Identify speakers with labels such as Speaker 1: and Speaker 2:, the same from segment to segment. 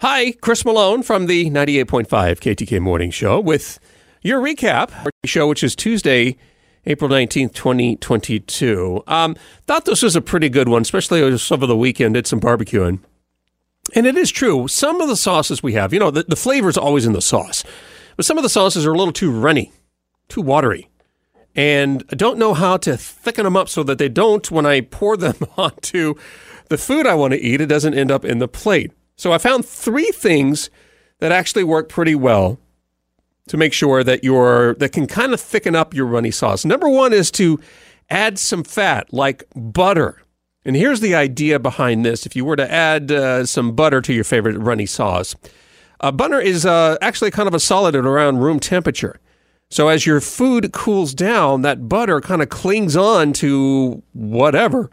Speaker 1: Hi, Chris Malone from the 98.5 KTK Morning Show with your recap show, which is Tuesday, April 19th, 2022. Um, thought this was a pretty good one, especially over the weekend, did some barbecuing. And it is true, some of the sauces we have, you know, the, the flavor is always in the sauce, but some of the sauces are a little too runny, too watery. And I don't know how to thicken them up so that they don't, when I pour them onto the food I want to eat, it doesn't end up in the plate. So I found three things that actually work pretty well to make sure that you're that can kind of thicken up your runny sauce. Number one is to add some fat, like butter. And here's the idea behind this: if you were to add uh, some butter to your favorite runny sauce, uh, butter is uh, actually kind of a solid at around room temperature. So as your food cools down, that butter kind of clings on to whatever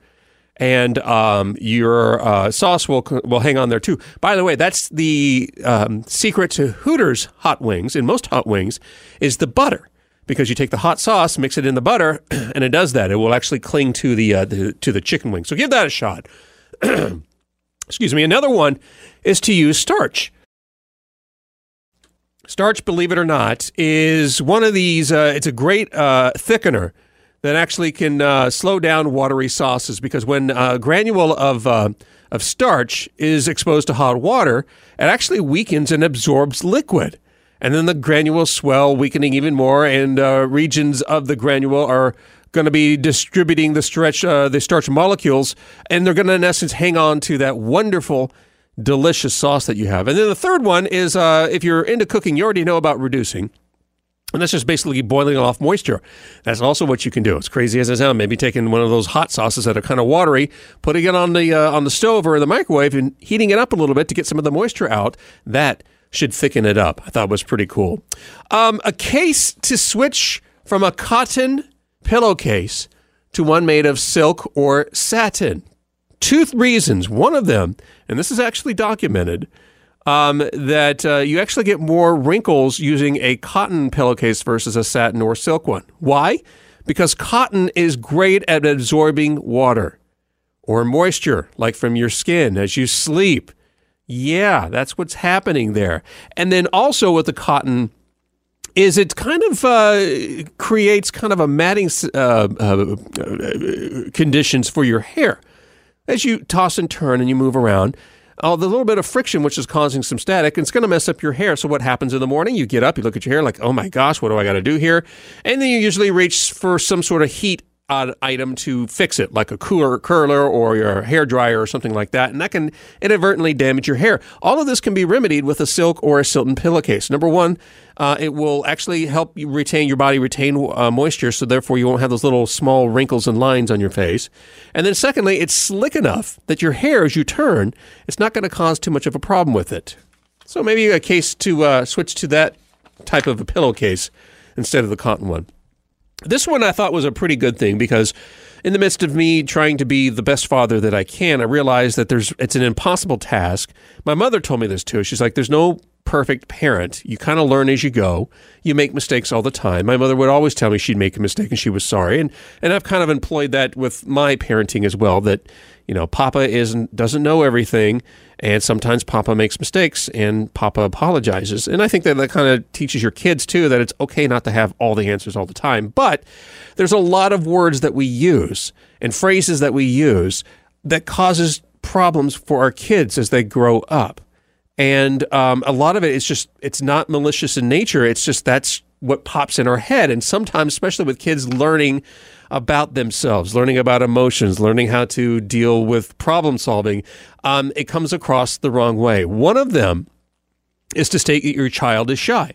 Speaker 1: and um, your uh, sauce will will hang on there too. By the way, that's the um, secret to Hooters hot wings. In most hot wings, is the butter because you take the hot sauce, mix it in the butter, and it does that. It will actually cling to the, uh, the to the chicken wing. So give that a shot. Excuse me. Another one is to use starch. Starch, believe it or not, is one of these. Uh, it's a great uh, thickener that actually can uh, slow down watery sauces because when a uh, granule of uh, of starch is exposed to hot water, it actually weakens and absorbs liquid, and then the granules swell, weakening even more, and uh, regions of the granule are going to be distributing the stretch uh, the starch molecules, and they're going to in essence hang on to that wonderful. Delicious sauce that you have. And then the third one is uh, if you're into cooking, you already know about reducing. And that's just basically boiling off moisture. That's also what you can do. It's crazy as it sounds. Maybe taking one of those hot sauces that are kind of watery, putting it on the uh, on the stove or the microwave, and heating it up a little bit to get some of the moisture out. That should thicken it up. I thought was pretty cool. Um, a case to switch from a cotton pillowcase to one made of silk or satin. Two reasons. One of them, and this is actually documented, um, that uh, you actually get more wrinkles using a cotton pillowcase versus a satin or silk one. Why? Because cotton is great at absorbing water or moisture, like from your skin as you sleep. Yeah, that's what's happening there. And then also with the cotton, is it kind of uh, creates kind of a matting uh, uh, conditions for your hair as you toss and turn and you move around. Uh, oh, the little bit of friction, which is causing some static, it's going to mess up your hair. So, what happens in the morning? You get up, you look at your hair, like, oh my gosh, what do I got to do here? And then you usually reach for some sort of heat item to fix it, like a cooler curler or your hair dryer or something like that, and that can inadvertently damage your hair. All of this can be remedied with a silk or a satin pillowcase. Number one, uh, it will actually help you retain your body retain uh, moisture, so therefore you won't have those little small wrinkles and lines on your face. And then secondly, it's slick enough that your hair, as you turn, it's not going to cause too much of a problem with it. So maybe a case to uh, switch to that type of a pillowcase instead of the cotton one. This one I thought was a pretty good thing because in the midst of me trying to be the best father that I can, I realized that there's it's an impossible task. My mother told me this too. She's like, there's no perfect parent. You kind of learn as you go. You make mistakes all the time. My mother would always tell me she'd make a mistake and she was sorry. And and I've kind of employed that with my parenting as well that you know, Papa isn't doesn't know everything, and sometimes Papa makes mistakes, and Papa apologizes. And I think that that kind of teaches your kids too that it's okay not to have all the answers all the time. But there's a lot of words that we use and phrases that we use that causes problems for our kids as they grow up. And um, a lot of it is just, it's not malicious in nature. It's just that's what pops in our head. And sometimes, especially with kids learning about themselves, learning about emotions, learning how to deal with problem solving, um, it comes across the wrong way. One of them is to state that your child is shy.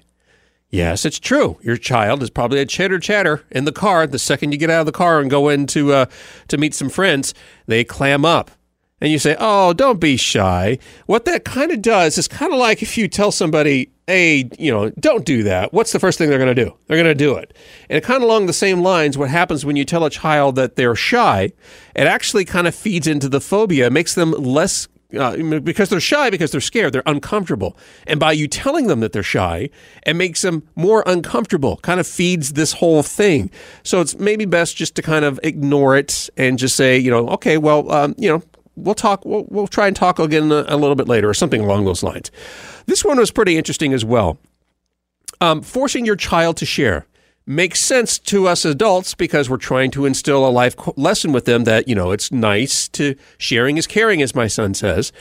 Speaker 1: Yes, it's true. Your child is probably a chitter chatter in the car. The second you get out of the car and go in to, uh, to meet some friends, they clam up and you say, "Oh, don't be shy." What that kind of does is kind of like if you tell somebody, "Hey, you know, don't do that." What's the first thing they're going to do? They're going to do it. And kind of along the same lines, what happens when you tell a child that they're shy, it actually kind of feeds into the phobia, makes them less uh, because they're shy, because they're scared, they're uncomfortable. And by you telling them that they're shy, it makes them more uncomfortable, kind of feeds this whole thing. So it's maybe best just to kind of ignore it and just say, you know, okay, well, um, you know, we'll talk. We'll, we'll try and talk again a, a, little bit later, or something along those lines. This one was pretty interesting as well. Um, forcing your child to share makes sense to us adults because we're trying to instill a life lesson with them that you know it's nice to sharing is caring, as my son says.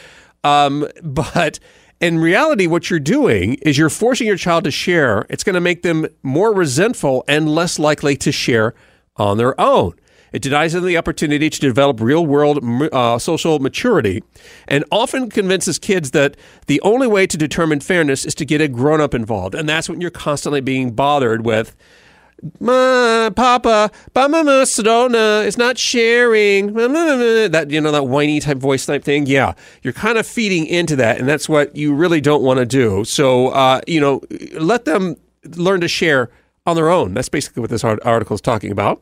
Speaker 1: Um, but in reality, what you're doing is you're forcing your child to share. It's going to make them more resentful and less likely to share on their own. It denies them the opportunity to develop real world uh, social maturity and often convinces kids that the only way to determine fairness is to get a grown up involved. And that's when you're constantly being bothered with. Ma, Papa, Mama Sedona is not sharing. That you know that whiny type voice type thing. Yeah, you're kind of feeding into that, and that's what you really don't want to do. So uh, you know, let them learn to share on their own. That's basically what this article is talking about.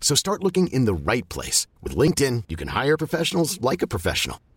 Speaker 2: So start looking in the right place. With LinkedIn, you can hire professionals like a professional.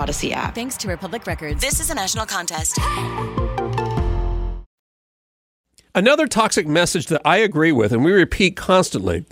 Speaker 3: Audacy app.
Speaker 4: Thanks to Republic Records. This is a national contest.
Speaker 1: Another toxic message that I agree with and we repeat constantly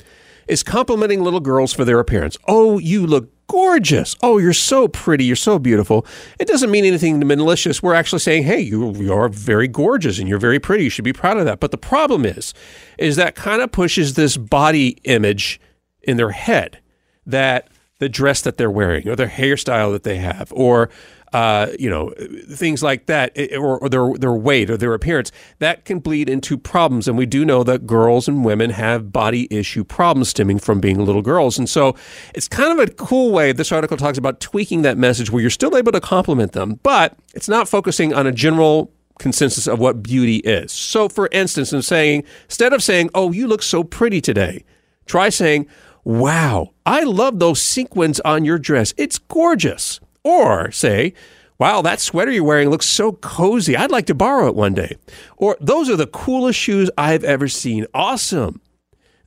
Speaker 1: is complimenting little girls for their appearance. Oh, you look gorgeous. Oh, you're so pretty. You're so beautiful. It doesn't mean anything malicious. We're actually saying, hey, you, you are very gorgeous and you're very pretty. You should be proud of that. But the problem is, is that kind of pushes this body image in their head that the dress that they're wearing or their hairstyle that they have or uh, you know things like that or, or, their their weight or their appearance that can bleed into problems. And we do know that girls and women have body issue problems stemming from being little girls. And so it's kind of a cool way this article talks about tweaking that message where you're still able to compliment them but it's not focusing on a general consensus of what beauty is. So for instance in saying instead of saying oh you look so pretty today try saying Wow, I love those sequins on your dress. It's gorgeous. Or say, Wow, that sweater you're wearing looks so cozy. I'd like to borrow it one day. Or those are the coolest shoes I've ever seen. Awesome.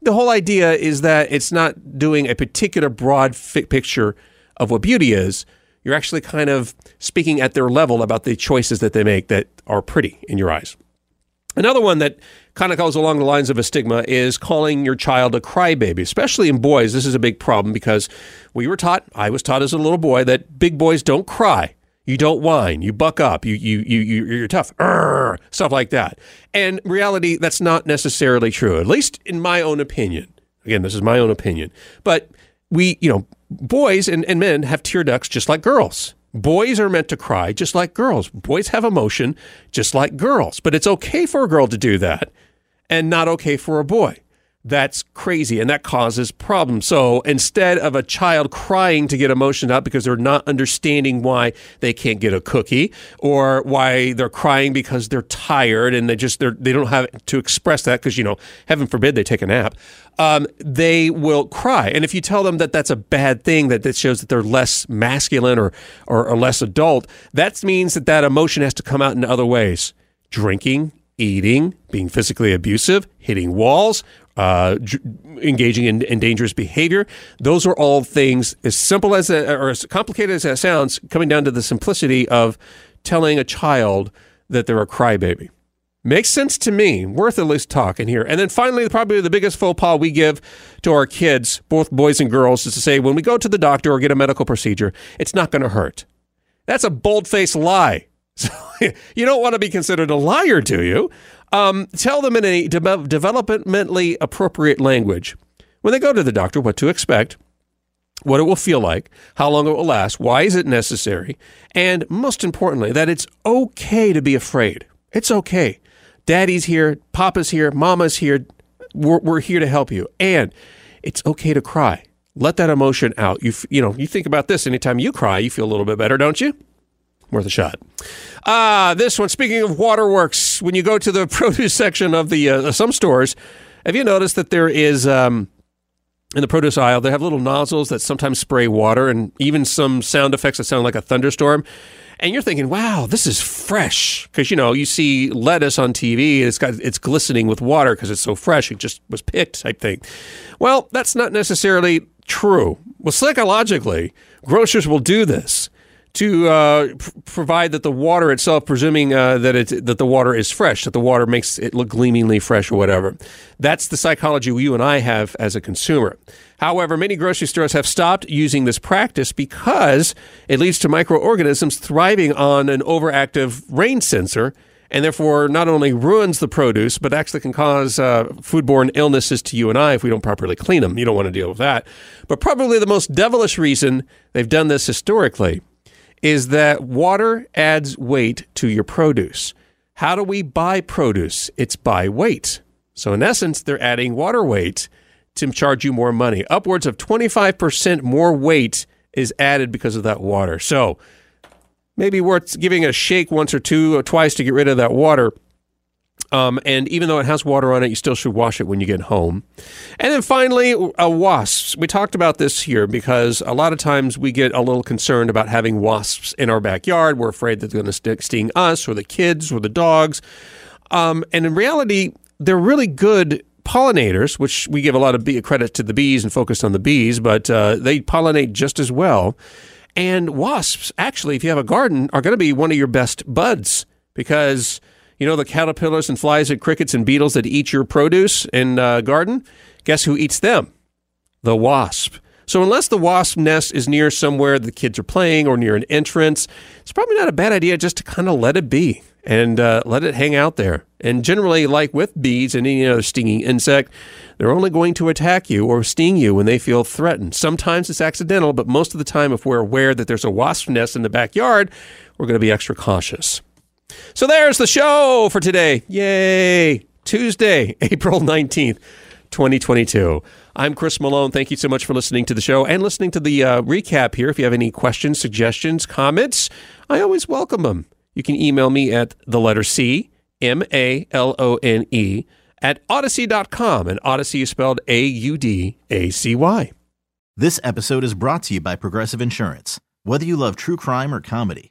Speaker 1: The whole idea is that it's not doing a particular broad picture of what beauty is. you're actually kind of speaking at their level about the choices that they make that are pretty in your eyes. Another one that kind of goes along the lines of a stigma is calling your child a crybaby, especially in boys. This is a big problem because we were taught, I was taught as a little boy, that big boys don't cry. You don't whine. You buck up. You you you you you're tough. Urgh, stuff like that. And reality, that's not necessarily true. At least in my own opinion. Again, this is my own opinion. But we, you know, boys and, and men have tear ducts just like girls. Boys are meant to cry just like girls. Boys have emotion just like girls. But it's okay for a girl to do that and not okay for a boy. That's crazy and that causes problems. So instead of a child crying to get emotion out because they're not understanding why they can't get a cookie or why they're crying because they're tired and they just they're, they don't have to express that because you know heaven forbid they take a nap, um, they will cry. And if you tell them that that's a bad thing that that shows that they're less masculine or or, or less adult, that means that that emotion has to come out in other ways: drinking, eating, being physically abusive, hitting walls, uh, engaging in, in, dangerous behavior. Those are all things as simple as a, or as complicated as that sounds, coming down to the simplicity of telling a child that they're a crybaby. Makes sense to me. Worth at least talking here. And then finally, probably the biggest faux pas we give to our kids, both boys and girls, is to say when we go to the doctor or get a medical procedure, it's not going to hurt. That's a bold faced lie. So you don't want to be considered a liar, do you? Um, tell them in a de- developmentally appropriate language when they go to the doctor what to expect, what it will feel like, how long it will last, why is it necessary, and most importantly, that it's okay to be afraid. It's okay. Daddy's here, Papa's here, Mama's here. We're, we're here to help you. And it's okay to cry. Let that emotion out. You, you know, you think about this anytime you cry, you feel a little bit better, don't you? Worth a shot. Uh, this one. Speaking of waterworks, when you go to the produce section of the uh, some stores, have you noticed that there is um, in the produce aisle they have little nozzles that sometimes spray water, and even some sound effects that sound like a thunderstorm. And you're thinking, "Wow, this is fresh," because you know you see lettuce on TV, it's got it's glistening with water because it's so fresh. It just was picked, type thing. Well, that's not necessarily true. Well, psychologically, grocers will do this to uh, pr- provide that the water itself, presuming uh, that it that the water is fresh, that the water makes it look gleamingly fresh or whatever. That's the psychology you and I have as a consumer. However, many grocery stores have stopped using this practice because it leads to microorganisms thriving on an overactive rain sensor. And therefore, not only ruins the produce, but actually can cause uh, foodborne illnesses to you and I if we don't properly clean them. You don't want to deal with that. But probably the most devilish reason they've done this historically is that water adds weight to your produce. How do we buy produce? It's by weight. So, in essence, they're adding water weight to charge you more money. Upwards of 25% more weight is added because of that water. So, maybe worth giving a shake once or two or twice to get rid of that water um, and even though it has water on it, you still should wash it when you get home. And then finally, uh, wasps. We talked about this here because a lot of times we get a little concerned about having wasps in our backyard. We're afraid that they're going to sting us or the kids or the dogs. Um, and in reality, they're really good pollinators, which we give a lot of bee- credit to the bees and focus on the bees, but uh, they pollinate just as well. And wasps, actually, if you have a garden, are going to be one of your best buds because you know the caterpillars and flies and crickets and beetles that eat your produce in uh, garden? Guess who eats them? The wasp. So unless the wasp nest is near somewhere the kids are playing or near an entrance, it's probably not a bad idea just to kind of let it be and uh, let it hang out there. And generally, like with bees and any other stinging insect, they're only going to attack you or sting you when they feel threatened. Sometimes it's accidental, but most of the time, if we're aware that there's a wasp nest in the backyard, we're going to be extra cautious. So there's the show for today. Yay! Tuesday, April 19th, 2022. I'm Chris Malone. Thank you so much for listening to the show and listening to the uh, recap here. If you have any questions, suggestions, comments, I always welcome them. You can email me at the letter C, M A L O N E, at audacy.com. And Audacy is spelled A U D A C Y.
Speaker 5: This episode is brought to you by Progressive Insurance. Whether you love true crime or comedy,